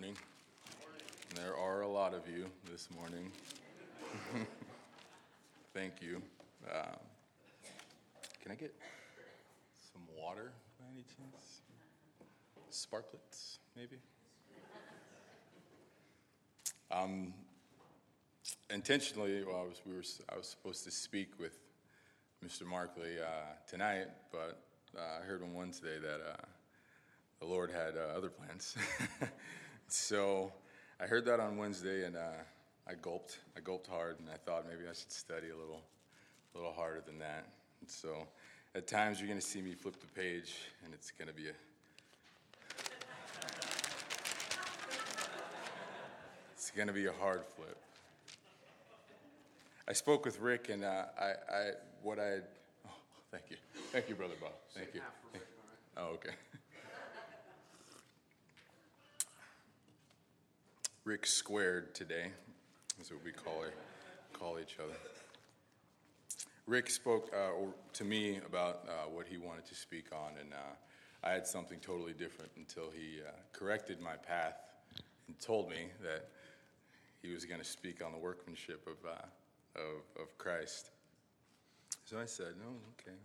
morning. There are a lot of you this morning. Thank you. Uh, can I get some water by any chance? Sparklets, maybe? Um, intentionally, well, I was, we were, I was supposed to speak with Mr. Markley uh, tonight, but uh, I heard on Wednesday that uh, the Lord had uh, other plans. so I heard that on Wednesday, and uh, I gulped. I gulped hard, and I thought maybe I should study a little, a little harder than that. And so, at times, you're going to see me flip the page, and it's going to be a it's going to be a hard flip. I spoke with Rick, and uh, I, I, what I, oh, thank you, thank you, brother Bob, thank you. Oh, okay. Rick squared today, is what we call call each other. Rick spoke uh, to me about uh, what he wanted to speak on, and uh, I had something totally different until he uh, corrected my path and told me that he was going to speak on the workmanship of, uh, of, of Christ. So I said, "No, okay,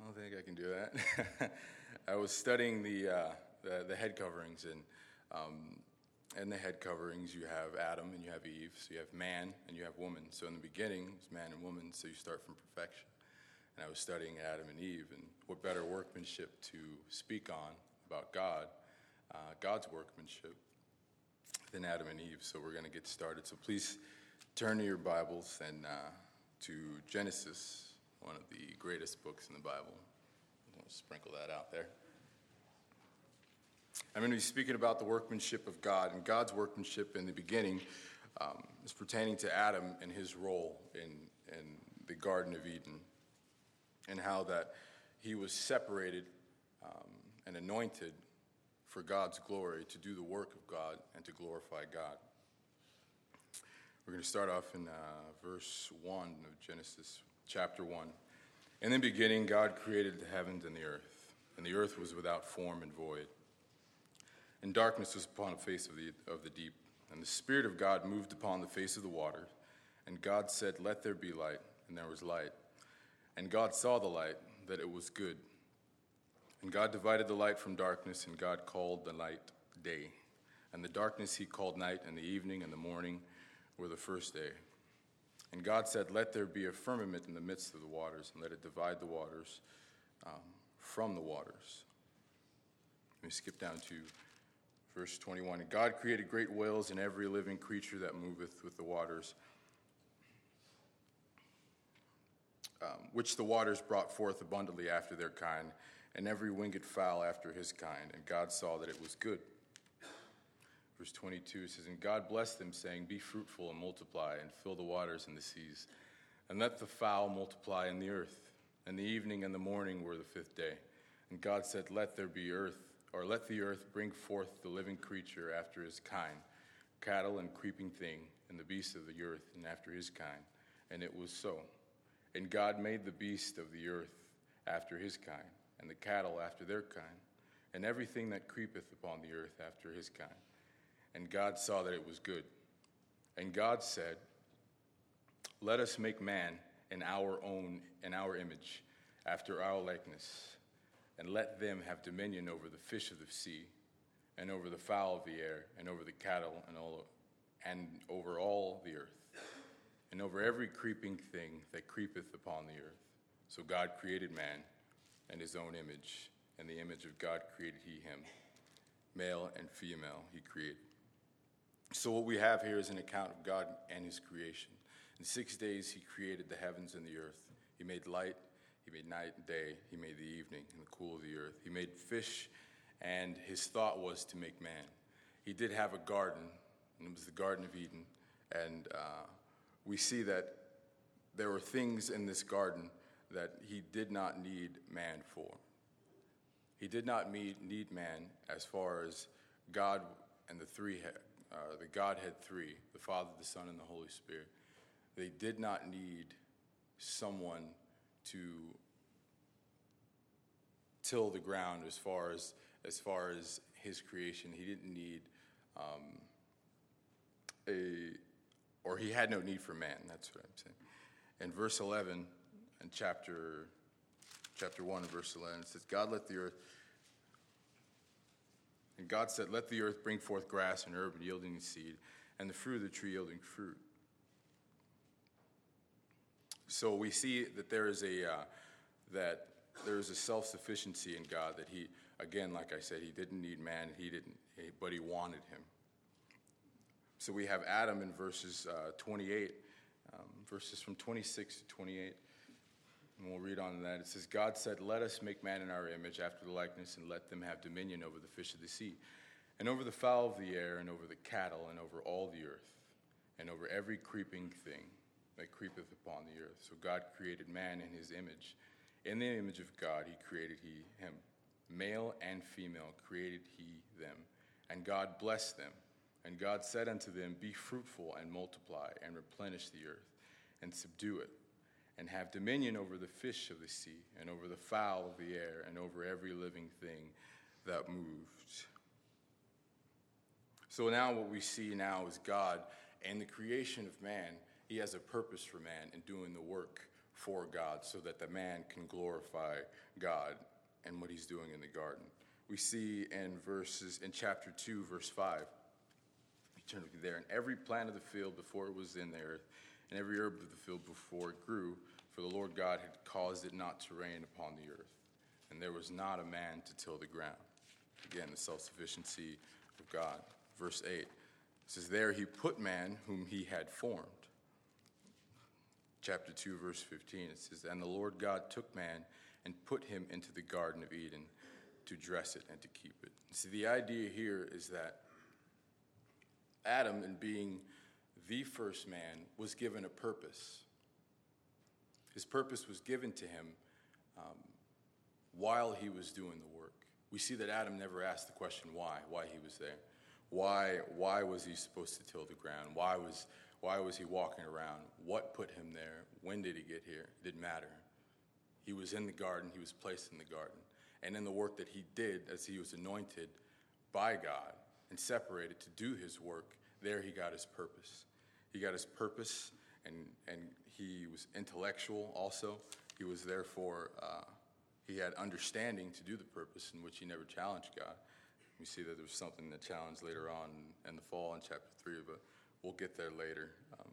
I don't think I can do that." I was studying the, uh, the, the head coverings and. Um, and the head coverings, you have Adam and you have Eve. So you have man and you have woman. So in the beginning, it's man and woman, so you start from perfection. And I was studying Adam and Eve, and what better workmanship to speak on about God, uh, God's workmanship, than Adam and Eve. So we're going to get started. So please turn to your Bibles and uh, to Genesis, one of the greatest books in the Bible. I'll sprinkle that out there. I'm going to be speaking about the workmanship of God, and God's workmanship in the beginning um, is pertaining to Adam and his role in, in the Garden of Eden, and how that he was separated um, and anointed for God's glory to do the work of God and to glorify God. We're going to start off in uh, verse 1 of Genesis chapter 1. In the beginning, God created the heavens and the earth, and the earth was without form and void and darkness was upon the face of the, of the deep. And the Spirit of God moved upon the face of the water. And God said, Let there be light. And there was light. And God saw the light, that it was good. And God divided the light from darkness, and God called the light day. And the darkness he called night, and the evening and the morning were the first day. And God said, Let there be a firmament in the midst of the waters, and let it divide the waters um, from the waters. Let me skip down to Verse 21 And God created great whales and every living creature that moveth with the waters, um, which the waters brought forth abundantly after their kind, and every winged fowl after his kind. And God saw that it was good. Verse 22 says, And God blessed them, saying, Be fruitful and multiply, and fill the waters and the seas, and let the fowl multiply in the earth. And the evening and the morning were the fifth day. And God said, Let there be earth or let the earth bring forth the living creature after his kind, cattle and creeping thing, and the beasts of the earth and after his kind. And it was so. And God made the beast of the earth after his kind, and the cattle after their kind, and everything that creepeth upon the earth after his kind. And God saw that it was good. And God said, Let us make man in our own, in our image, after our likeness and let them have dominion over the fish of the sea, and over the fowl of the air, and over the cattle, and, all, and over all the earth, and over every creeping thing that creepeth upon the earth. So God created man in his own image, and the image of God created he him. Male and female he created. So what we have here is an account of God and his creation. In six days he created the heavens and the earth. He made light he made night and day. He made the evening and the cool of the earth. He made fish, and his thought was to make man. He did have a garden, and it was the Garden of Eden. And uh, we see that there were things in this garden that he did not need man for. He did not need, need man as far as God and the three, uh, the Godhead three, the Father, the Son, and the Holy Spirit. They did not need someone to till the ground as far as as far as his creation. He didn't need um, a, or he had no need for man. That's what I'm saying. In verse 11, in chapter, chapter 1 and verse 11, it says, God let the earth, and God said, Let the earth bring forth grass and herb yielding seed, and the fruit of the tree yielding fruit. So we see that there is a, uh, that there is a self-sufficiency in God that he, again, like I said, he didn't need man, he didn't, but he wanted him. So we have Adam in verses uh, 28, um, verses from 26 to 28. And we'll read on that. It says, God said, Let us make man in our image after the likeness, and let them have dominion over the fish of the sea, and over the fowl of the air, and over the cattle, and over all the earth, and over every creeping thing that creepeth upon the earth. So God created man in his image. In the image of God, he created he him. Male and female created he them. And God blessed them. And God said unto them, Be fruitful and multiply, and replenish the earth, and subdue it, and have dominion over the fish of the sea, and over the fowl of the air, and over every living thing that moved. So now what we see now is God and the creation of man. He has a purpose for man in doing the work for God so that the man can glorify God and what he's doing in the garden. We see in verses in chapter 2 verse 5 turn there and every plant of the field before it was in the earth and every herb of the field before it grew for the Lord God had caused it not to rain upon the earth. And there was not a man to till the ground. Again the self-sufficiency of God. Verse 8 says there he put man whom he had formed chapter 2, verse 15. It says, And the Lord God took man and put him into the Garden of Eden to dress it and to keep it. See, the idea here is that Adam, in being the first man, was given a purpose. His purpose was given to him um, while he was doing the work. We see that Adam never asked the question why, why he was there. Why, why was he supposed to till the ground? Why was why was he walking around? What put him there? When did he get here? It didn't matter. He was in the garden, he was placed in the garden. And in the work that he did as he was anointed by God and separated to do his work, there he got his purpose. He got his purpose, and, and he was intellectual also. He was therefore, uh, he had understanding to do the purpose in which he never challenged God. We see that there was something that challenged later on in the fall in chapter 3, but We'll get there later. Um,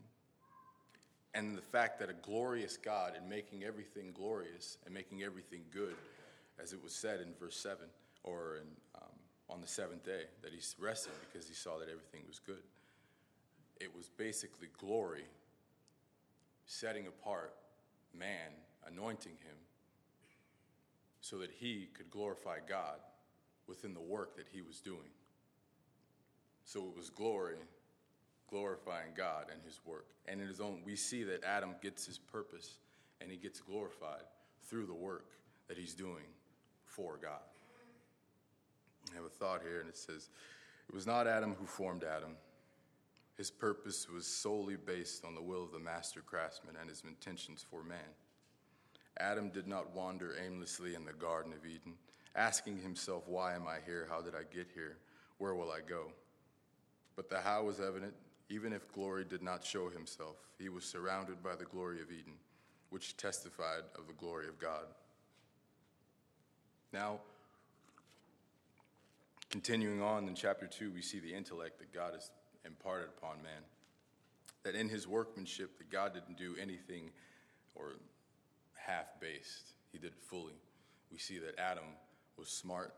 and the fact that a glorious God in making everything glorious and making everything good, as it was said in verse 7, or in, um, on the seventh day, that he rested because he saw that everything was good. It was basically glory setting apart man, anointing him, so that he could glorify God within the work that he was doing. So it was glory glorifying God and his work. And in his own, we see that Adam gets his purpose and he gets glorified through the work that he's doing for God. I have a thought here, and it says, It was not Adam who formed Adam. His purpose was solely based on the will of the master craftsman and his intentions for man. Adam did not wander aimlessly in the Garden of Eden, asking himself, Why am I here? How did I get here? Where will I go? But the how was evident even if glory did not show himself, he was surrounded by the glory of Eden, which testified of the glory of God. Now, continuing on in chapter 2, we see the intellect that God has imparted upon man. That in his workmanship, that God didn't do anything or half based, he did it fully. We see that Adam was smart,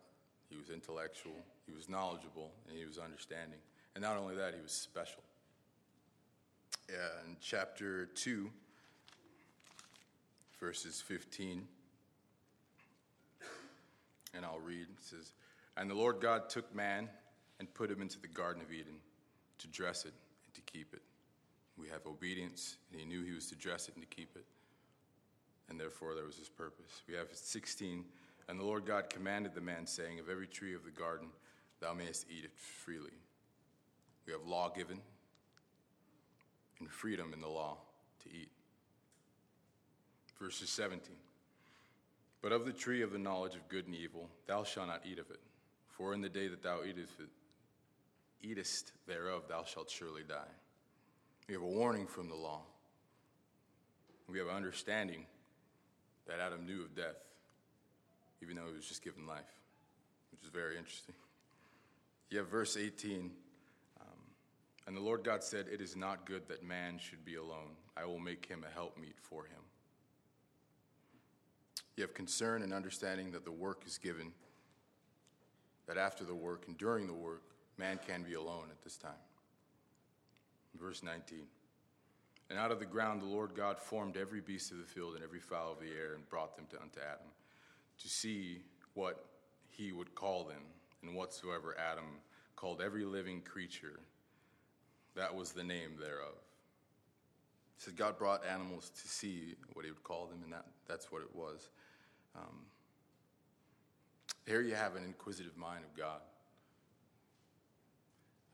he was intellectual, he was knowledgeable, and he was understanding. And not only that, he was special Uh, in chapter 2, verses 15. And I'll read. It says, And the Lord God took man and put him into the Garden of Eden to dress it and to keep it. We have obedience, and he knew he was to dress it and to keep it. And therefore, there was his purpose. We have 16. And the Lord God commanded the man, saying, Of every tree of the garden thou mayest eat it freely. We have law given, and freedom in the law to eat. Verses 17 But of the tree of the knowledge of good and evil, thou shalt not eat of it. For in the day that thou eatest, eatest thereof, thou shalt surely die. We have a warning from the law. We have an understanding that Adam knew of death, even though he was just given life, which is very interesting. You have verse 18. And the Lord God said, It is not good that man should be alone. I will make him a helpmeet for him. You have concern and understanding that the work is given, that after the work and during the work, man can be alone at this time. Verse 19. And out of the ground the Lord God formed every beast of the field and every fowl of the air and brought them to, unto Adam to see what he would call them. And whatsoever Adam called every living creature, that was the name thereof. He said God brought animals to see what he would call them, and that, that's what it was. Um, here you have an inquisitive mind of God.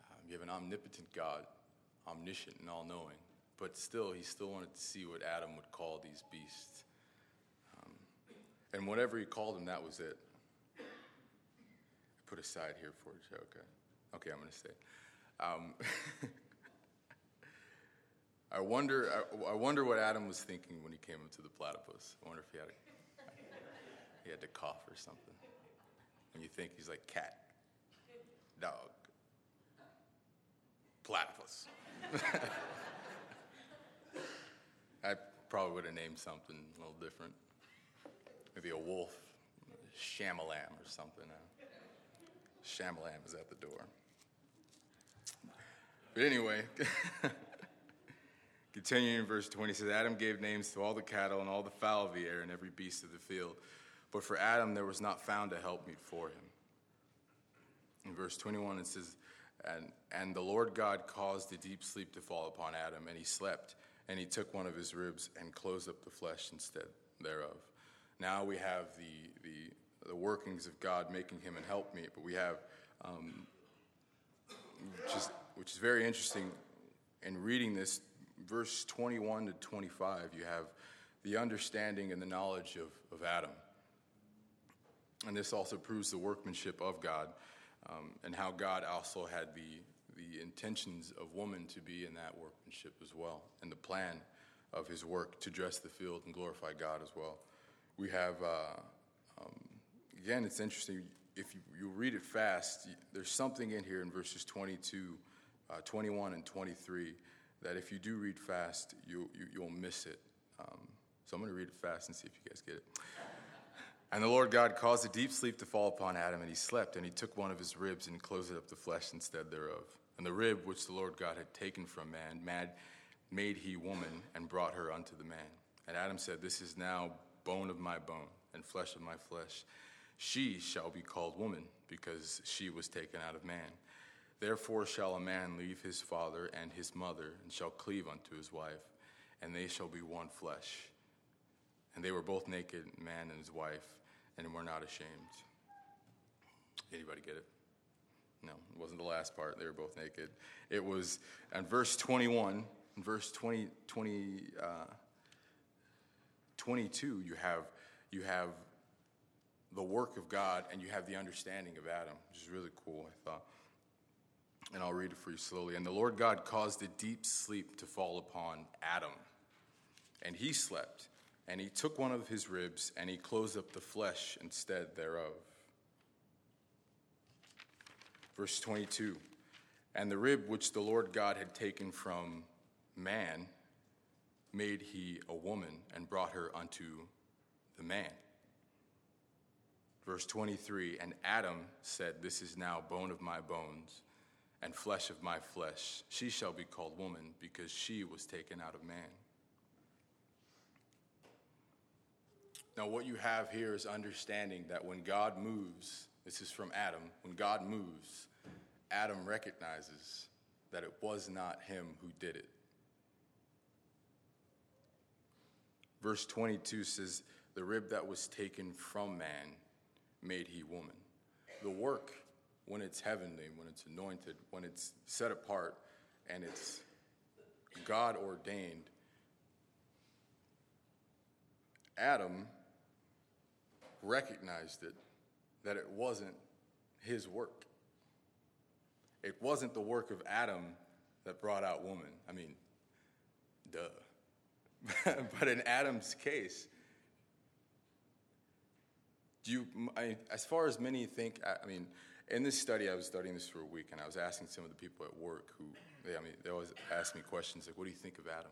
Um, you have an omnipotent God, omniscient and all knowing, but still, he still wanted to see what Adam would call these beasts. Um, and whatever he called them, that was it. I put aside here for a joke. Okay, I'm going to say. Um, I wonder, I, I, wonder what Adam was thinking when he came up to the platypus. I wonder if he had, a, he had to cough or something. And you think he's like cat, dog, platypus. I probably would have named something a little different. Maybe a wolf, Shamalam or something. Shamalam is at the door. But anyway, continuing in verse 20 says, Adam gave names to all the cattle and all the fowl of the air and every beast of the field. But for Adam there was not found a helpmeet for him. In verse 21 it says, and, and the Lord God caused a deep sleep to fall upon Adam, and he slept. And he took one of his ribs and closed up the flesh instead thereof. Now we have the, the, the workings of God making him an helpmeet, but we have, um, is, which is very interesting in reading this, verse 21 to 25, you have the understanding and the knowledge of, of Adam. And this also proves the workmanship of God um, and how God also had the, the intentions of woman to be in that workmanship as well, and the plan of his work to dress the field and glorify God as well. We have, uh, um, again, it's interesting. If you, you, read it fast, there's something in here in verses 22, uh, 21, and 23 that if you do read fast, you, you, will miss it. Um, so I'm going to read it fast and see if you guys get it. And the Lord God caused a deep sleep to fall upon Adam, and he slept, and he took one of his ribs and closed up the flesh instead thereof. And the rib which the Lord God had taken from man, man made he woman, and brought her unto the man. And Adam said, This is now bone of my bone, and flesh of my flesh. She shall be called woman, because she was taken out of man. Therefore shall a man leave his father and his mother, and shall cleave unto his wife, and they shall be one flesh. And they were both naked, man and his wife and we're not ashamed. Anybody get it? No, it wasn't the last part. They were both naked. It was, in verse 21, in verse 20, 20 uh, 22, you have, you have the work of God and you have the understanding of Adam, which is really cool, I thought. And I'll read it for you slowly. And the Lord God caused a deep sleep to fall upon Adam, and he slept. And he took one of his ribs, and he closed up the flesh instead thereof. Verse 22 And the rib which the Lord God had taken from man made he a woman, and brought her unto the man. Verse 23 And Adam said, This is now bone of my bones and flesh of my flesh. She shall be called woman, because she was taken out of man. Now, what you have here is understanding that when God moves, this is from Adam, when God moves, Adam recognizes that it was not him who did it. Verse 22 says, The rib that was taken from man made he woman. The work, when it's heavenly, when it's anointed, when it's set apart, and it's God ordained, Adam recognized it, that it wasn't his work. It wasn't the work of Adam that brought out woman. I mean, duh. but in Adam's case, do you, I, as far as many think, I mean, in this study, I was studying this for a week, and I was asking some of the people at work who, they, I mean, they always ask me questions like, "What do you think of Adam?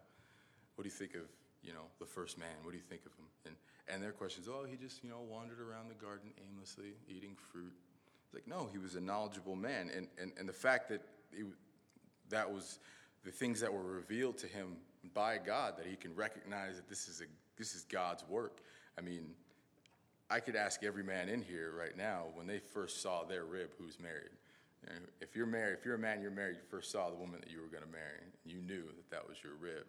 What do you think of, you know, the first man? What do you think of him?" And and their questions, "Oh, he just, you know, wandered around the garden aimlessly, eating fruit." It's like, no, he was a knowledgeable man, and and and the fact that he, that was the things that were revealed to him by God, that he can recognize that this is a this is God's work. I mean, I could ask every man in here right now when they first saw their rib who's married. If you're married, if you're a man, you're married, you first saw the woman that you were going to marry, and you knew that that was your rib.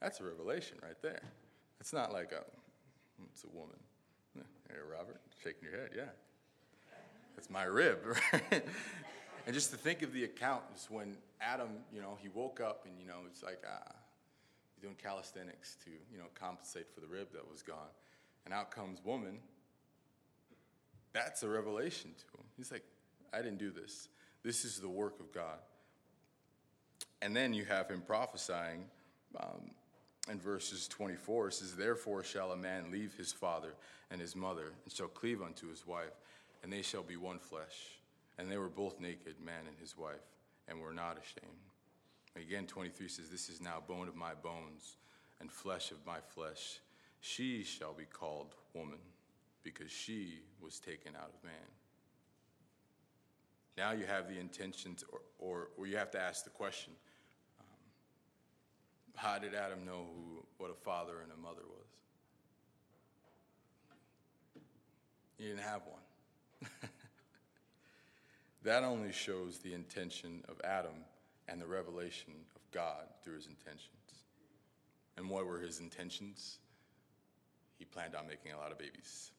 That's a revelation right there. It's not like a, it's a woman. Hey, Robert, shaking your head, yeah. That's my rib, right? and just to think of the account is when Adam, you know, he woke up and, you know, it's like, ah, he's doing calisthenics to, you know, compensate for the rib that was gone. And out comes woman, that's a revelation to him. He's like, I didn't do this. This is the work of God. And then you have him prophesying um, in verses 24. It says, Therefore shall a man leave his father and his mother, and shall cleave unto his wife, and they shall be one flesh. And they were both naked, man and his wife, and were not ashamed. Again, 23 says, This is now bone of my bones and flesh of my flesh. She shall be called woman because she was taken out of man. Now you have the intentions, or, or, or you have to ask the question um, how did Adam know who, what a father and a mother was? He didn't have one. that only shows the intention of Adam and the revelation of God through his intentions. And what were his intentions? He planned on making a lot of babies.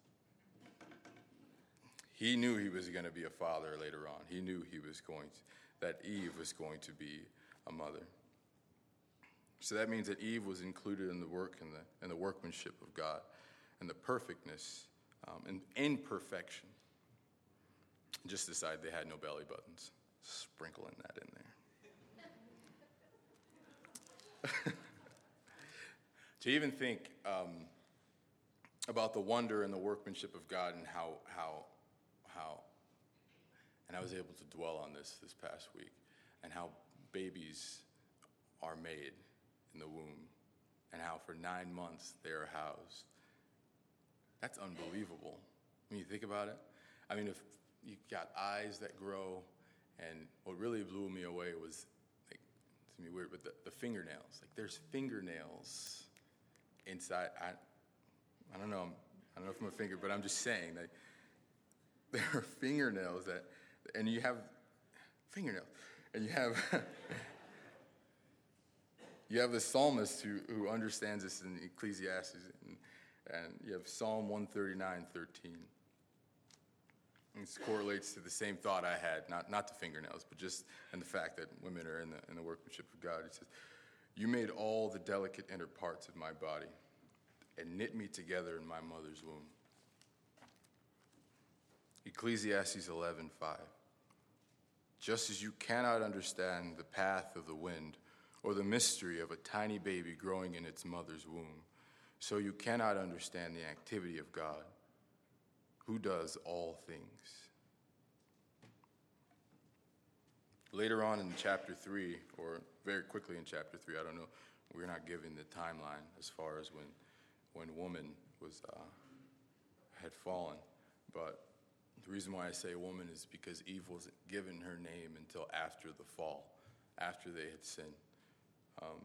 He knew he was going to be a father later on. He knew he was going to, that Eve was going to be a mother. So that means that Eve was included in the work and the, and the workmanship of God and the perfectness um, and imperfection. Just decide they had no belly buttons. Sprinkling that in there. to even think um, about the wonder and the workmanship of God and how, how how, and I was able to dwell on this this past week, and how babies are made in the womb, and how for nine months they are housed. That's unbelievable. When you think about it, I mean, if you've got eyes that grow, and what really blew me away was like, it's gonna be weird, but the, the fingernails. Like, there's fingernails inside. I, I don't know. I don't know if I'm a finger, but I'm just saying that there are fingernails that, and you have fingernails, and you have you have the psalmist who, who understands this in Ecclesiastes, and, and you have Psalm 139, 13. This correlates to the same thought I had, not, not the fingernails, but just and the fact that women are in the, in the workmanship of God. He says, You made all the delicate inner parts of my body and knit me together in my mother's womb. Ecclesiastes 11:5. Just as you cannot understand the path of the wind or the mystery of a tiny baby growing in its mother's womb, so you cannot understand the activity of God, who does all things. Later on in chapter 3, or very quickly in chapter 3, I don't know, we're not given the timeline as far as when, when woman was, uh, had fallen, but the reason why I say woman is because Eve wasn't given her name until after the fall, after they had sinned. Um,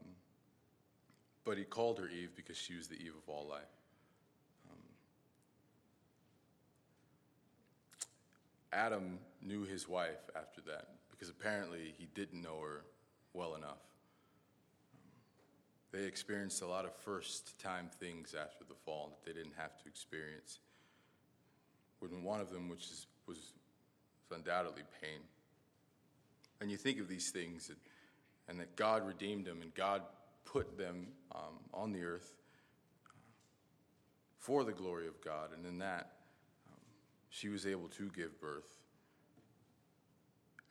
but he called her Eve because she was the Eve of all life. Um, Adam knew his wife after that because apparently he didn't know her well enough. They experienced a lot of first time things after the fall that they didn't have to experience when one of them, which is, was, was undoubtedly pain. And you think of these things, and, and that God redeemed them, and God put them um, on the earth for the glory of God, and in that, um, she was able to give birth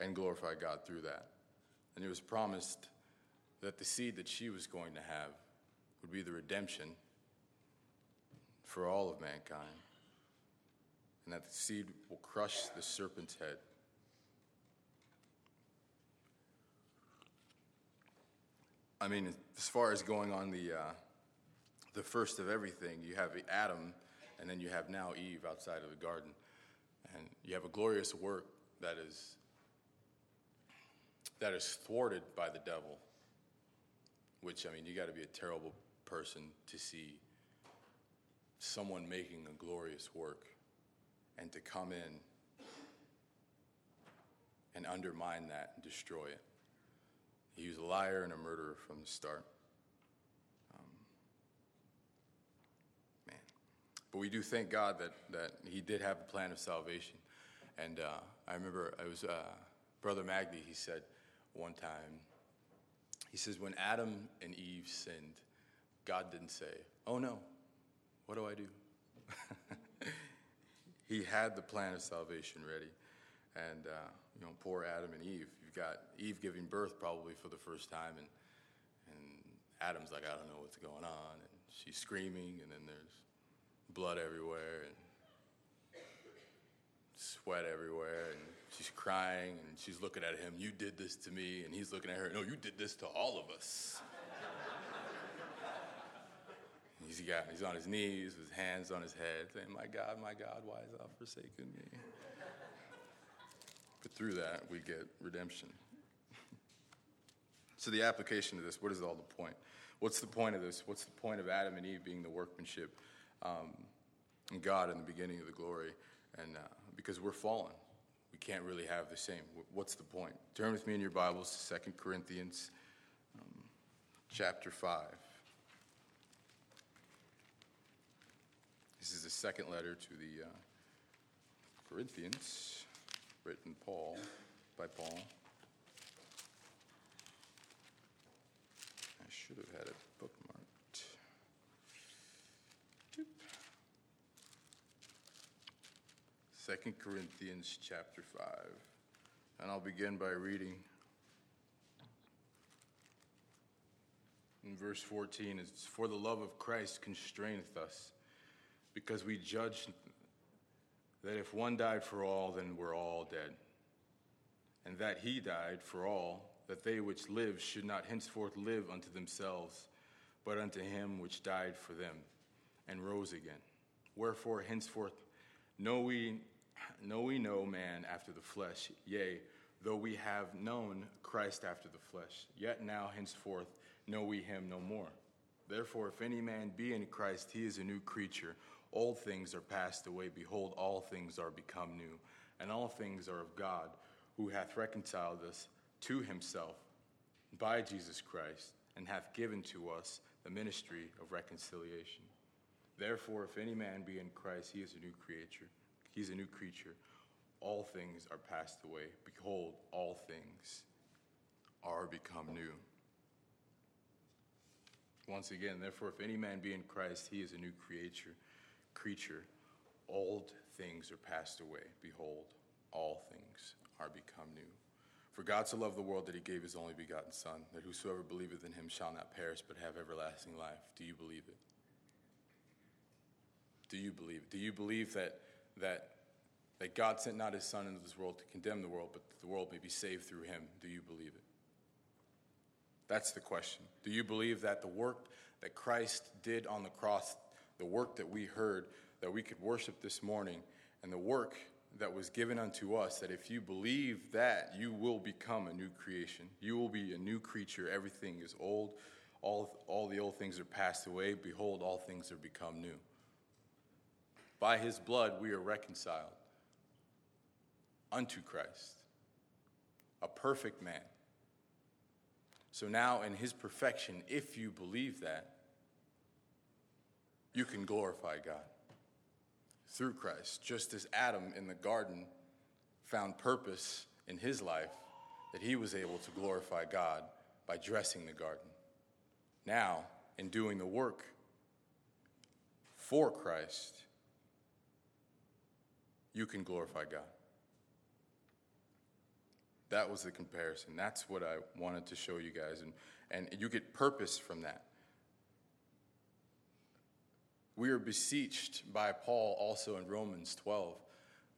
and glorify God through that. And it was promised that the seed that she was going to have would be the redemption for all of mankind, and that the seed will crush the serpent's head. I mean, as far as going on the uh, the first of everything, you have Adam, and then you have now Eve outside of the garden, and you have a glorious work that is that is thwarted by the devil. Which I mean, you got to be a terrible person to see someone making a glorious work and to come in and undermine that and destroy it. He was a liar and a murderer from the start. Um, man. But we do thank God that, that He did have a plan of salvation. And uh, I remember it was uh, Brother Magdi, he said one time, he says, when Adam and Eve sinned, God didn't say, Oh no, what do I do? he had the plan of salvation ready. And, uh, you know, poor Adam and Eve. You've got Eve giving birth probably for the first time, and, and Adam's like, I don't know what's going on. And she's screaming, and then there's blood everywhere, and sweat everywhere, and she's crying, and she's looking at him, You did this to me. And he's looking at her, No, you did this to all of us. He's, on his knees, with his hands on his head, saying, My God, my God, why has thou forsaken me? But through that, we get redemption. so, the application of this what is all the point? What's the point of this? What's the point of Adam and Eve being the workmanship um, and God in the beginning of the glory? And uh, because we're fallen, we can't really have the same. What's the point? Turn with me in your Bibles to 2 Corinthians um, chapter 5. This is the second letter to the uh, Corinthians, written Paul by Paul. I should have had it bookmarked. Second Corinthians chapter 5. And I'll begin by reading in verse 14. It's for the love of Christ constraineth us because we judge that if one died for all, then we're all dead. And that he died for all, that they which live should not henceforth live unto themselves, but unto him which died for them and rose again. Wherefore, henceforth, know we, know we no man after the flesh, yea, though we have known Christ after the flesh, yet now henceforth know we him no more. Therefore, if any man be in Christ, he is a new creature. Old things are passed away. Behold, all things are become new. And all things are of God, who hath reconciled us to himself by Jesus Christ, and hath given to us the ministry of reconciliation. Therefore, if any man be in Christ, he is a new creature. He is a new creature. All things are passed away. Behold, all things are become new. Once again, therefore, if any man be in Christ, he is a new creature creature, old things are passed away. Behold, all things are become new. For God so loved the world that he gave his only begotten Son, that whosoever believeth in him shall not perish but have everlasting life. Do you believe it? Do you believe it? Do you believe that, that, that God sent not his Son into this world to condemn the world, but that the world may be saved through him? Do you believe it? That's the question. Do you believe that the work that Christ did on the cross the work that we heard that we could worship this morning, and the work that was given unto us, that if you believe that, you will become a new creation. You will be a new creature. Everything is old. All, all the old things are passed away. Behold, all things are become new. By his blood, we are reconciled unto Christ, a perfect man. So now, in his perfection, if you believe that, you can glorify God through Christ, just as Adam in the garden found purpose in his life that he was able to glorify God by dressing the garden. Now, in doing the work for Christ, you can glorify God. That was the comparison. That's what I wanted to show you guys. And, and you get purpose from that. We are beseeched by Paul also in Romans 12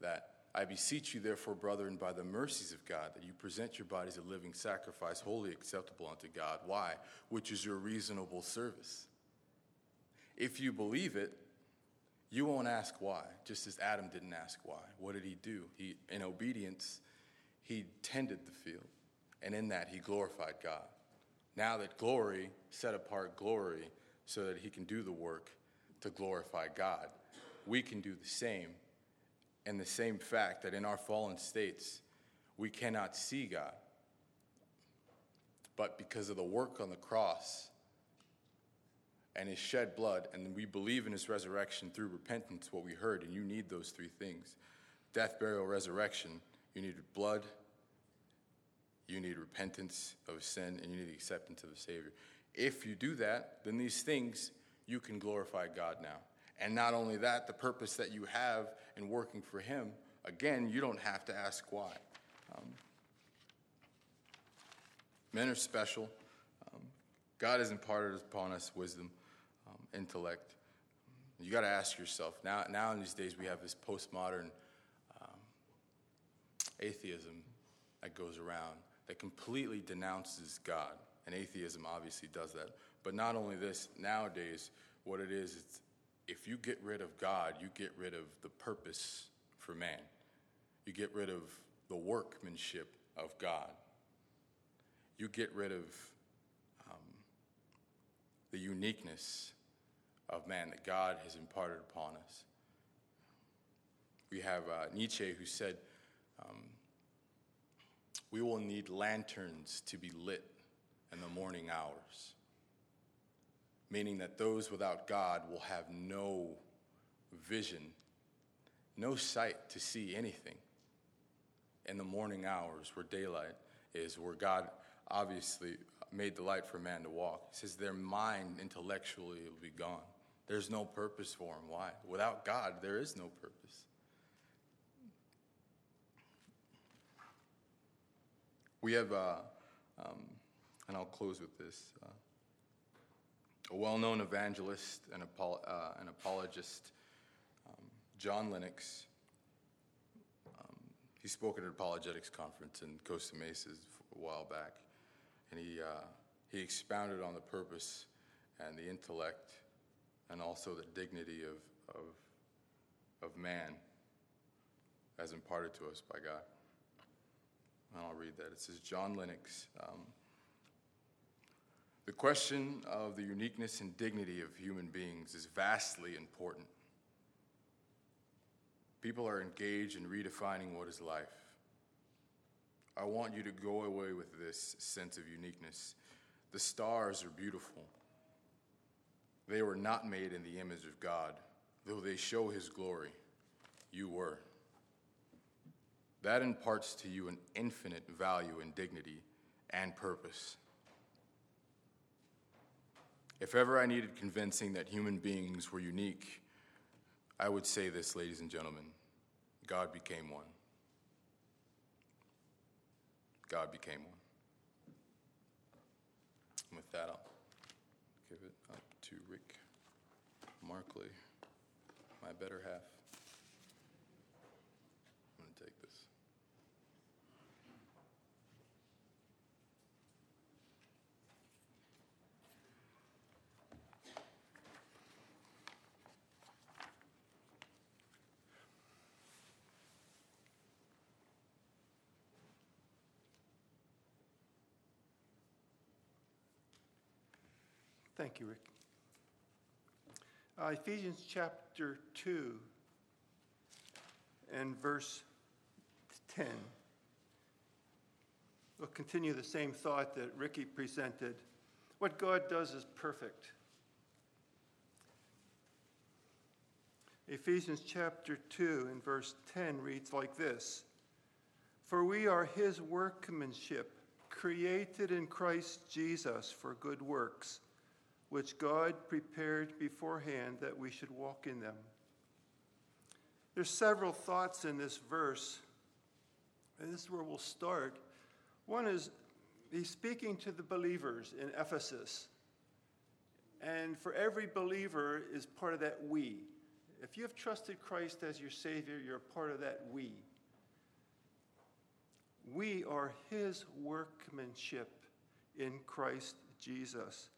that I beseech you, therefore, brethren, by the mercies of God, that you present your bodies a living sacrifice, holy acceptable unto God. Why? Which is your reasonable service. If you believe it, you won't ask why, just as Adam didn't ask why. What did he do? He, in obedience, he tended the field, and in that he glorified God. Now that glory, set apart glory, so that he can do the work to glorify God, we can do the same. And the same fact that in our fallen states, we cannot see God. But because of the work on the cross, and his shed blood, and we believe in his resurrection through repentance, what we heard, and you need those three things death, burial, resurrection. You need blood, you need repentance of sin, and you need the acceptance of the Savior. If you do that, then these things you can glorify God now. And not only that, the purpose that you have in working for Him, again, you don't have to ask why. Um, men are special. Um, God has imparted upon us wisdom intellect. You got to ask yourself now. Now in these days, we have this postmodern um, atheism that goes around that completely denounces God, and atheism obviously does that. But not only this, nowadays, what it is, if you get rid of God, you get rid of the purpose for man. You get rid of the workmanship of God. You get rid of um, the uniqueness of man that God has imparted upon us. We have uh, Nietzsche who said, um, We will need lanterns to be lit in the morning hours, meaning that those without God will have no vision, no sight to see anything in the morning hours where daylight is, where God obviously made the light for man to walk. He says their mind intellectually will be gone. There's no purpose for them. Why? Without God, there is no purpose. We have, uh, um, and I'll close with this uh, a well known evangelist and, uh, an apologist, um, John Lennox. Um, he spoke at an apologetics conference in Costa Mesa a while back, and he, uh, he expounded on the purpose and the intellect and also the dignity of, of, of man as imparted to us by God. And I'll read that. It says, John Lennox. Um, the question of the uniqueness and dignity of human beings is vastly important. People are engaged in redefining what is life. I want you to go away with this sense of uniqueness. The stars are beautiful. They were not made in the image of God, though they show his glory. You were. That imparts to you an infinite value and dignity and purpose. If ever I needed convincing that human beings were unique, I would say this, ladies and gentlemen God became one. God became one. And with that, I'll give it up to Rick Markley, my better half. I'm going to take this. Thank you, Rick. Uh, Ephesians chapter 2 and verse 10. We'll continue the same thought that Ricky presented. What God does is perfect. Ephesians chapter 2 and verse 10 reads like this For we are his workmanship, created in Christ Jesus for good works which God prepared beforehand that we should walk in them. There's several thoughts in this verse, and this is where we'll start. One is he's speaking to the believers in Ephesus. And for every believer is part of that we. If you have trusted Christ as your Savior, you're part of that we. We are his workmanship in Christ Jesus.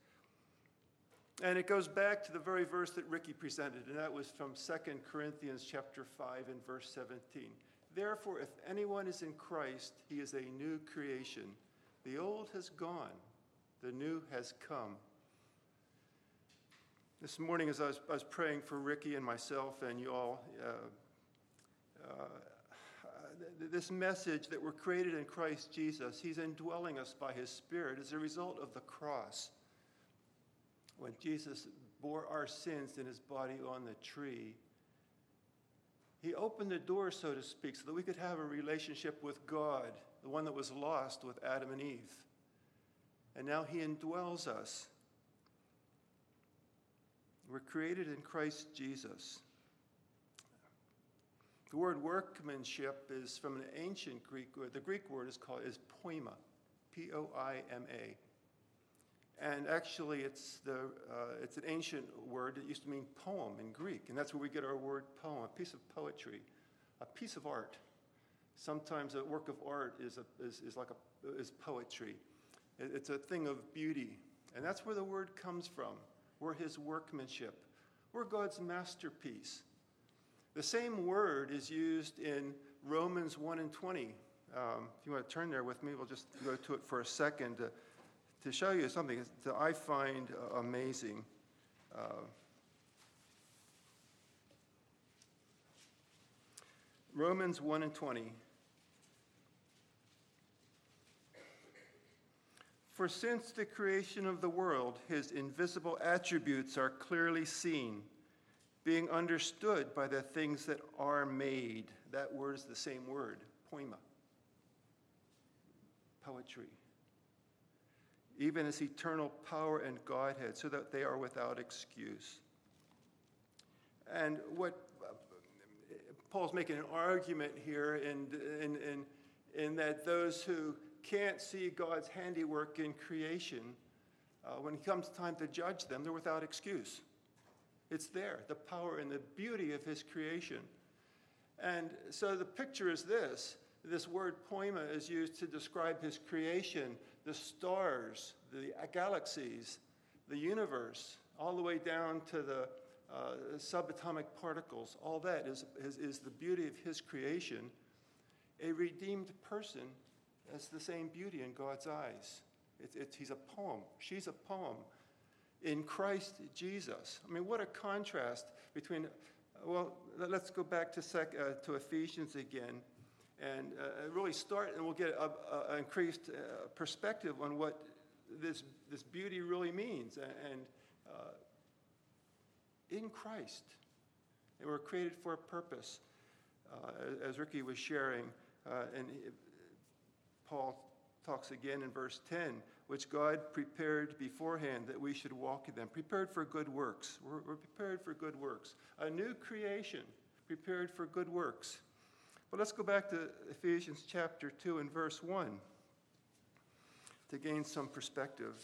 And it goes back to the very verse that Ricky presented, and that was from 2 Corinthians chapter 5 and verse 17. Therefore, if anyone is in Christ, he is a new creation. The old has gone, the new has come. This morning, as I was, I was praying for Ricky and myself and you all, uh, uh, this message that we're created in Christ Jesus, He's indwelling us by His Spirit as a result of the cross. When Jesus bore our sins in His body on the tree, He opened the door, so to speak, so that we could have a relationship with God, the one that was lost with Adam and Eve. And now He indwells us. We're created in Christ Jesus. The word workmanship is from an ancient Greek word. The Greek word is called is poima, P-O-I-M-A. And actually, it's, the, uh, it's an ancient word that used to mean poem in Greek, and that's where we get our word poem, a piece of poetry, a piece of art. Sometimes a work of art is, a, is, is like a, is poetry. It's a thing of beauty, and that's where the word comes from. We're his workmanship. We're God's masterpiece. The same word is used in Romans 1 and 20. Um, if you want to turn there with me, we'll just go to it for a second to, to show you something that I find uh, amazing. Uh, Romans 1 and 20. For since the creation of the world, his invisible attributes are clearly seen being understood by the things that are made. That word is the same word, poema, poetry. Even as eternal power and Godhead, so that they are without excuse. And what Paul's making an argument here in, in, in, in that those who can't see God's handiwork in creation, uh, when it comes time to judge them, they're without excuse. It's there, the power and the beauty of his creation. And so the picture is this this word poema is used to describe his creation, the stars, the galaxies, the universe, all the way down to the uh, subatomic particles. All that is, is, is the beauty of his creation. A redeemed person has the same beauty in God's eyes. He's a poem. She's a poem in Christ Jesus. I mean, what a contrast between, well, let's go back to, sec, uh, to Ephesians again and uh, really start, and we'll get an increased uh, perspective on what this, this beauty really means. And uh, in Christ, they were created for a purpose. Uh, as Ricky was sharing, uh, and Paul talks again in verse 10 which God prepared beforehand that we should walk in them. Prepared for good works. We're, we're, prepared for good works. A new creation, prepared for good works. But let's go back to Ephesians chapter 2 and verse 1 to gain some perspective.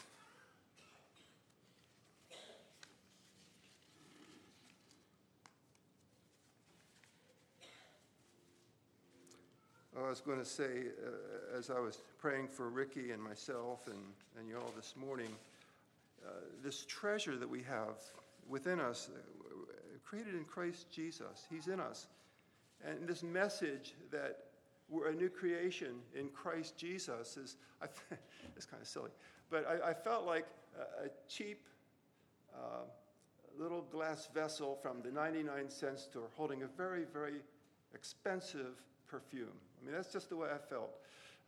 I was going to say, uh, as I was praying for Ricky and myself and, and you all this morning, uh, this treasure that we have within us, uh, created in Christ Jesus, He's in us. And this message that we're a new creation in Christ Jesus is, I, it's kind of silly, but I, I felt like a, a cheap uh, little glass vessel from the 99 cent store holding a very, very expensive perfume. I mean, that's just the way I felt.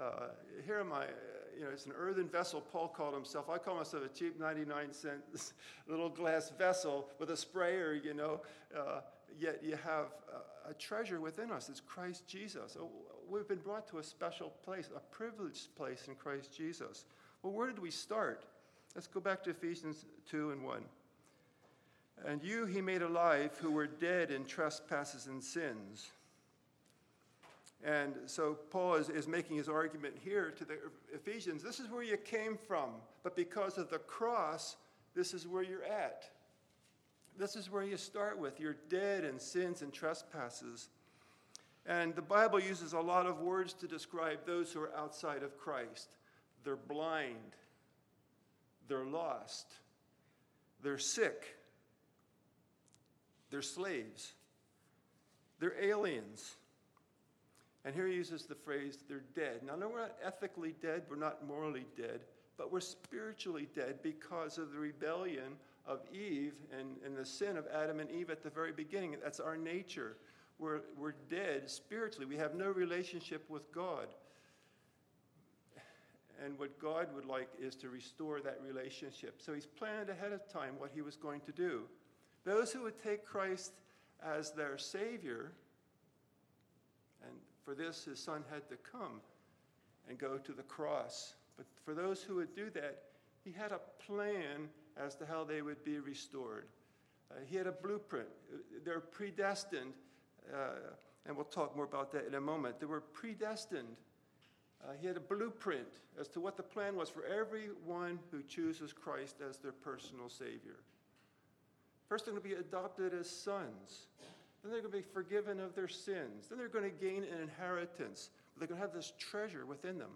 Uh, here am I, uh, you know, it's an earthen vessel, Paul called himself. I call myself a cheap 99 cent little glass vessel with a sprayer, you know. Yet you have a, a, treasure within us. It's Christ Jesus. Oh, we've been brought to a special place, a privileged place in Christ Jesus. Well, where did we start? Let's go back to Ephesians 2 and 1. And you he made alive who were dead in trespasses and sins And so Paul is, is making his argument here to the Ephesians this is where you came from, but because of the cross, this is where you're at. This is where you start with. You're dead in sins and trespasses. And the Bible uses a lot of words to describe those who are outside of Christ. They're blind, they're lost, they're sick, they're slaves, they're aliens. And here he uses the phrase, they're dead. Now, no, we're not ethically dead, we're not morally dead, but we're spiritually dead because of the rebellion of Eve and, and the sin of Adam and Eve at the very beginning. That's our nature. We're, we're dead spiritually, we have no relationship with God. And what God would like is to restore that relationship. So he's planned ahead of time what he was going to do. Those who would take Christ as their Savior, and for this his son had to come and go to the cross. But for those who would do that, he had a plan as to how they would be restored. Uh, he had a blueprint. They're predestined, uh, and we'll talk more about that in a moment. They were predestined. Uh, he had a blueprint as to what the plan was for everyone who chooses Christ as their personal Savior. First, they're going to be adopted as sons. Then they're going to be forgiven of their sins. Then they're going to gain an inheritance. They're going to have this treasure within them.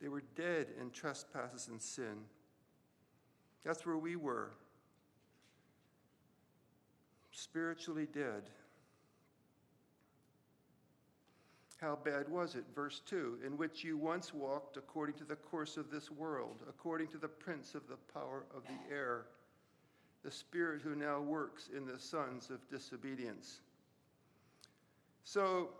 They were dead in trespasses and sin. That's where we were. Spiritually dead. How bad was it? Verse 2 In which you once walked according to the course of this world, according to the prince of the power of the air, the spirit who now works in the sons of disobedience. So,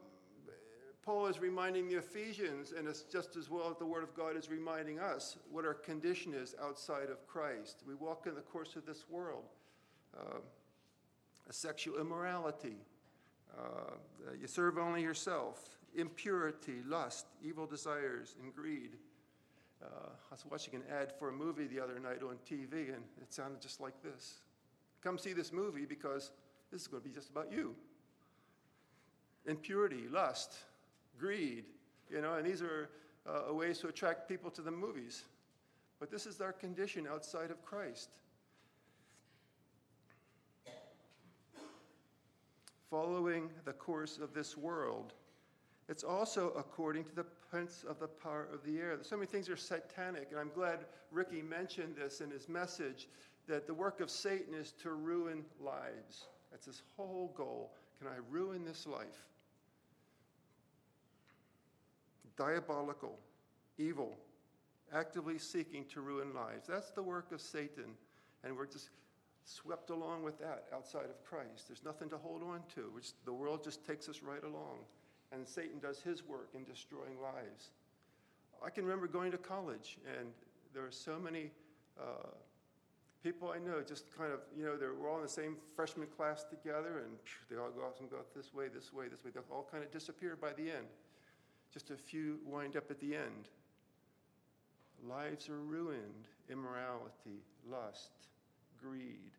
Paul is reminding the Ephesians, and it's just as well that the Word of God is reminding us what our condition is outside of Christ. We walk in the course of this world. Uh, sexual immorality. Uh, you serve only yourself. Impurity, lust, evil desires, and greed. Uh, I was watching an ad for a movie the other night on TV, and it sounded just like this Come see this movie because this is going to be just about you. Impurity, lust, greed, you know, and these are uh, ways to attract people to the movies. But this is our condition outside of Christ. Following the course of this world. It's also according to the prince of the power of the air. So many things are satanic, and I'm glad Ricky mentioned this in his message that the work of Satan is to ruin lives. That's his whole goal. Can I ruin this life? Diabolical, evil, actively seeking to ruin lives. That's the work of Satan. And we're just swept along with that outside of Christ. There's nothing to hold on to. Just, the world just takes us right along. And Satan does his work in destroying lives. I can remember going to college, and there are so many uh, people I know just kind of, you know, they were all in the same freshman class together, and they all go off and go this way, this way, this way. They all kind of disappear by the end. Just a few wind up at the end. Lives are ruined. Immorality, lust, greed.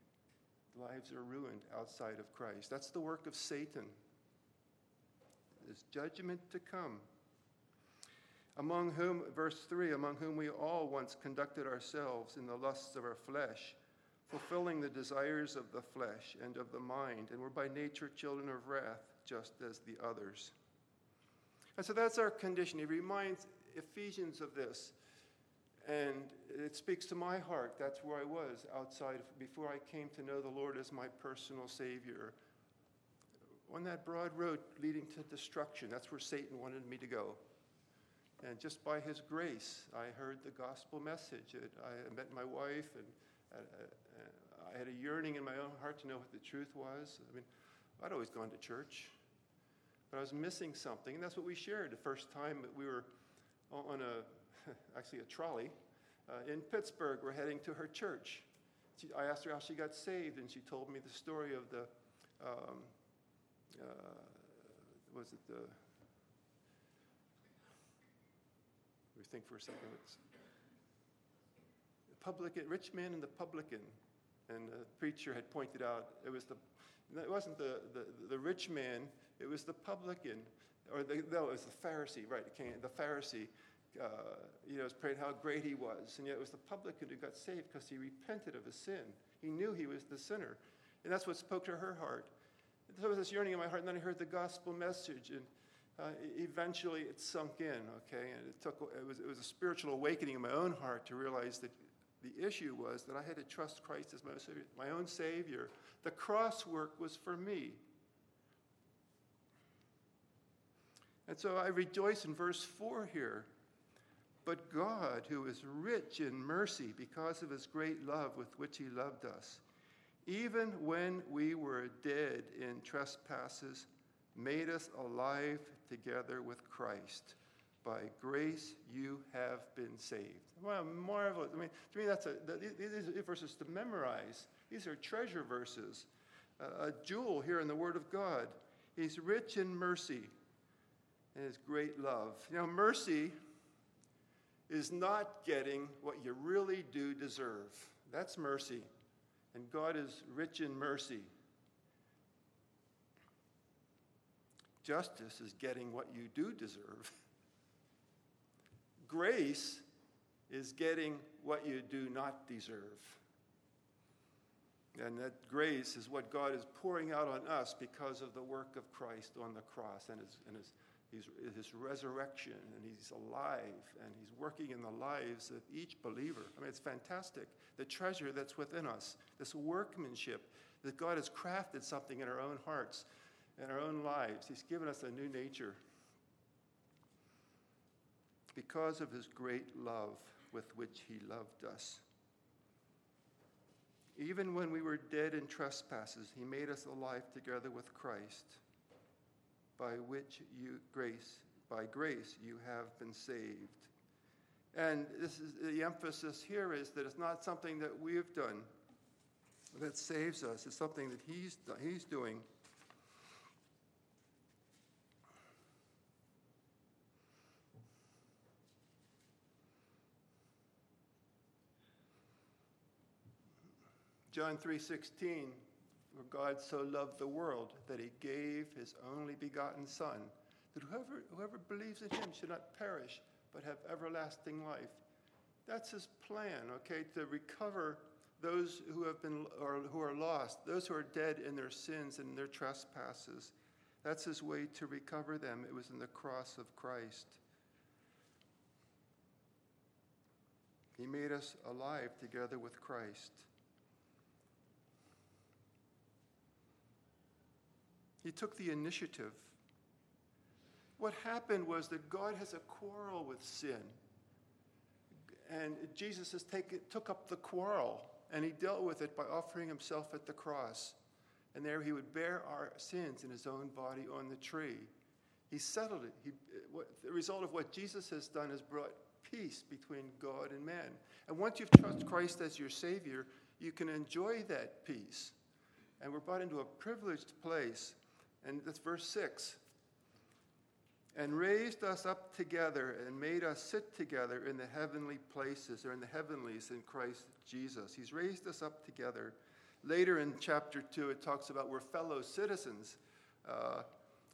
Lives are ruined outside of Christ. That's the work of Satan. There's judgment to come. Among whom, verse 3, among whom we all once conducted ourselves in the lusts of our flesh, fulfilling the desires of the flesh and of the mind, and were by nature children of wrath, just as the others. And so that's our condition. He reminds Ephesians of this. And it speaks to my heart. That's where I was outside before I came to know the Lord as my personal Savior. On that broad road leading to destruction, that's where Satan wanted me to go. And just by his grace, I heard the gospel message. I met my wife, and uh, uh, uh, I had a yearning in my own heart to know what the truth was. I mean, I'd always gone to church but I was missing something. And that's what we shared the first time that we were on a, actually a trolley uh, in Pittsburgh. We're heading to her church. She, I asked her how she got saved, and she told me the story of the, um, uh, was it the, we think for a second, it's the publican, rich man and the publican. And the preacher had pointed out it was the, it wasn't the, the, the rich man it was the publican or the, no, it was the Pharisee, right? The Pharisee, uh, you know, was praying how great he was, and yet it was the publican who got saved because he repented of his sin. He knew he was the sinner, and that's what spoke to her heart. There was this yearning in my heart, and then I heard the gospel message, and uh, eventually it sunk in. Okay, and it took it was it was a spiritual awakening in my own heart to realize that the issue was that I had to trust Christ as my my own savior. The cross work was for me. And so I rejoice in verse 4 here. But God, who is rich in mercy because of his great love with which he loved us, even when we were dead in trespasses, made us alive together with Christ. By grace you have been saved. Well, marvelous. I mean, to me, that's a, these verses to memorize. These are treasure verses, uh, a jewel here in the Word of God. He's rich in mercy and his great love. You know, mercy is not getting what you really do deserve. That's mercy. And God is rich in mercy. Justice is getting what you do deserve. Grace is getting what you do not deserve. And that grace is what God is pouring out on us because of the work of Christ on the cross and his, and his He's, his resurrection, and he's alive, and he's working in the lives of each believer. I mean, it's fantastic. The treasure that's within us, this workmanship, that God has crafted something in our own hearts, in our own lives. He's given us a new nature because of his great love with which he loved us. Even when we were dead in trespasses, he made us alive together with Christ by which you grace by grace you have been saved. And this is the emphasis here is that it's not something that we've done that saves us. It's something that he's he's doing. John 3:16 for God so loved the world that he gave his only begotten Son, that whoever, whoever believes in him should not perish, but have everlasting life. That's his plan, okay, to recover those who have been or who are lost, those who are dead in their sins and their trespasses. That's his way to recover them. It was in the cross of Christ. He made us alive together with Christ. He took the initiative. What happened was that God has a quarrel with sin. And Jesus has taken, took up the quarrel and he dealt with it by offering himself at the cross. And there he would bear our sins in his own body on the tree. He settled it. He, what, the result of what Jesus has done has brought peace between God and man. And once you've trusted Christ as your Savior, you can enjoy that peace. And we're brought into a privileged place and that's verse 6. And raised us up together and made us sit together in the heavenly places or in the heavenlies in Christ Jesus. He's raised us up together. Later in chapter 2, it talks about we're fellow citizens. Uh,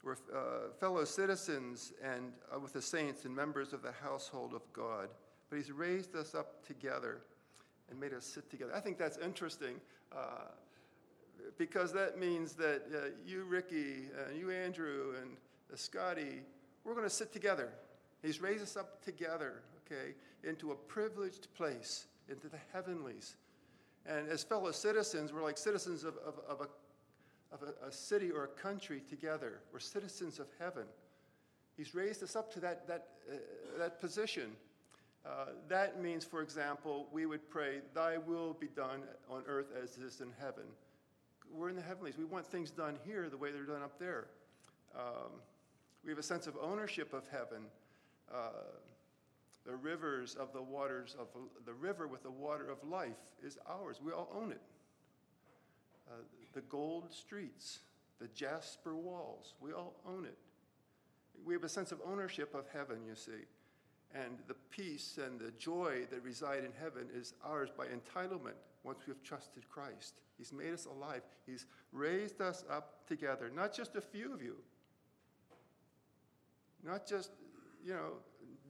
we're uh, fellow citizens and uh, with the saints and members of the household of God. But he's raised us up together and made us sit together. I think that's interesting. Uh, because that means that uh, you, Ricky, uh, you, Andrew, and uh, Scotty, we're going to sit together. He's raised us up together, okay, into a privileged place, into the heavenlies. And as fellow citizens, we're like citizens of, of, of, a, of a, a, city or a country together. We're citizens of heaven. He's raised us up to that, that, uh, that position. Uh, that means, for example, we would pray, Thy will be done on earth as it is in heaven we're in the heavenlies. We want things done here the way they're done up there. Um, we have a sense of ownership of heaven. Uh, the rivers of the waters of the river with the water of life is ours. We all own it. Uh, the gold streets, the jasper walls, we all own it. We have a sense of ownership of heaven, you see. And the peace and the joy that reside in heaven is ours by entitlement once we have trusted Christ. He's made us alive. He's raised us up together, not just a few of you. Not just, you know,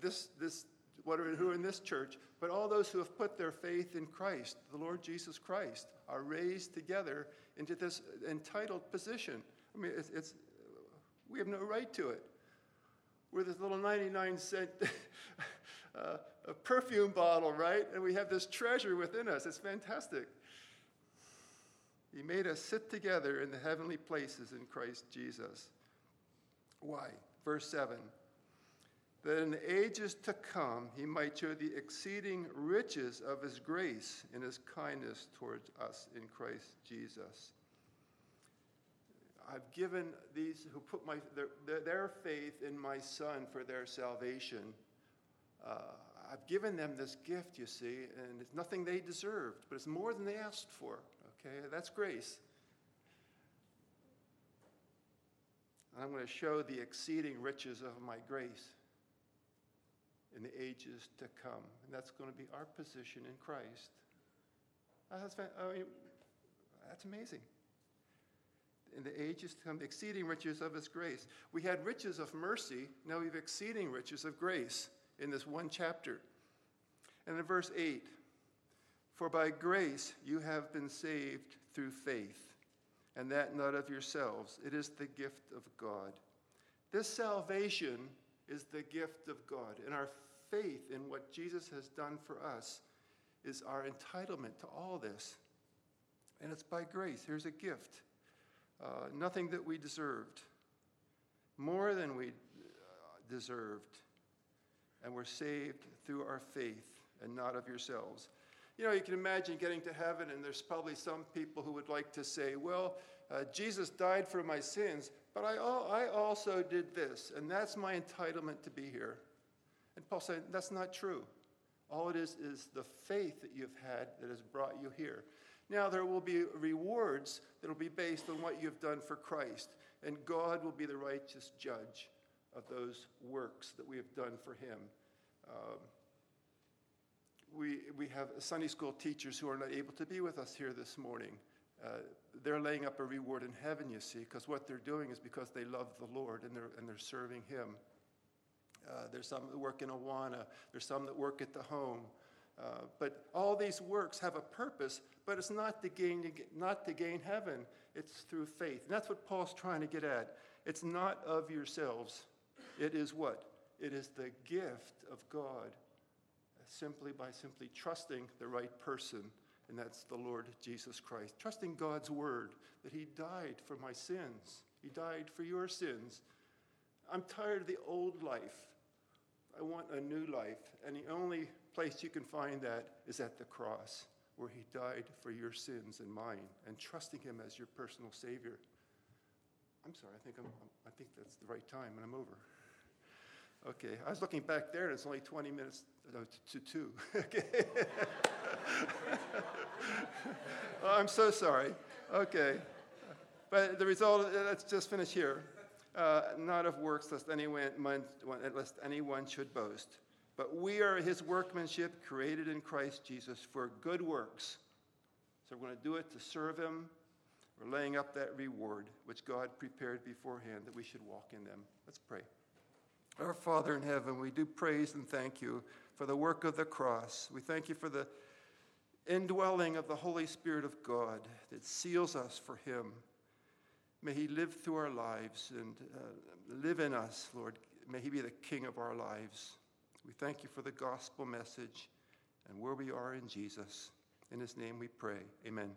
this, this, what are, who are in this church, but all those who have put their faith in Christ, the Lord Jesus Christ, are raised together into this entitled position. I mean, it's, it's we have no right to it. We're this little 99 cent uh, perfume bottle, right? And we have this treasure within us. It's fantastic. He made us sit together in the heavenly places in Christ Jesus. Why? Verse 7 that in ages to come he might show the exceeding riches of his grace and his kindness towards us in Christ Jesus. I've given these who put my, their, their faith in my Son for their salvation. Uh, I've given them this gift, you see, and it's nothing they deserved, but it's more than they asked for. Okay, that's grace. And I'm going to show the exceeding riches of my grace in the ages to come. And that's going to be our position in Christ. That's, I mean, that's amazing. In the ages to come, the exceeding riches of his grace. We had riches of mercy, now we have exceeding riches of grace in this one chapter. And in verse 8, for by grace you have been saved through faith, and that not of yourselves. It is the gift of God. This salvation is the gift of God, and our faith in what Jesus has done for us is our entitlement to all this. And it's by grace. Here's a gift. Uh, nothing that we deserved, more than we uh, deserved. And we're saved through our faith and not of yourselves. You know, you can imagine getting to heaven, and there's probably some people who would like to say, well, uh, Jesus died for my sins, but I, I also did this, and that's my entitlement to be here. And Paul said, that's not true. All it is is the faith that you've had that has brought you here. Now, there will be rewards that will be based on what you've done for Christ, and God will be the righteous judge of those works that we have done for Him. Um, we, we have Sunday school teachers who are not able to be with us here this morning. Uh, they're laying up a reward in heaven, you see, because what they're doing is because they love the Lord and they're, and they're serving Him. Uh, there's some that work in Awana. There's some that work at the home. Uh, but all these works have a purpose, but it's not to gain not to gain heaven. It's through faith, and that's what Paul's trying to get at. It's not of yourselves. It is what? It is the gift of God, simply by simply trusting the right person, and that's the Lord Jesus Christ. Trusting God's word that He died for my sins. He died for your sins. I'm tired of the old life. I want a new life. And the only place you can find that is at the cross, where He died for your sins and mine, and trusting Him as your personal Savior. I'm sorry, I think, I'm, I think that's the right time, and I'm over. Okay, I was looking back there, and it's only 20 minutes to, to 2. okay. oh, I'm so sorry. Okay. But the result, let's just finish here uh, not of works, lest anyone, lest anyone should boast. But we are his workmanship, created in Christ Jesus for good works. So we're going to do it to serve him. We're laying up that reward which God prepared beforehand that we should walk in them. Let's pray. Our Father in heaven, we do praise and thank you for the work of the cross. We thank you for the indwelling of the Holy Spirit of God that seals us for him. May He live through our lives and uh, live in us, Lord. May He be the King of our lives. We thank you for the gospel message and where we are in Jesus. In His name we pray. Amen.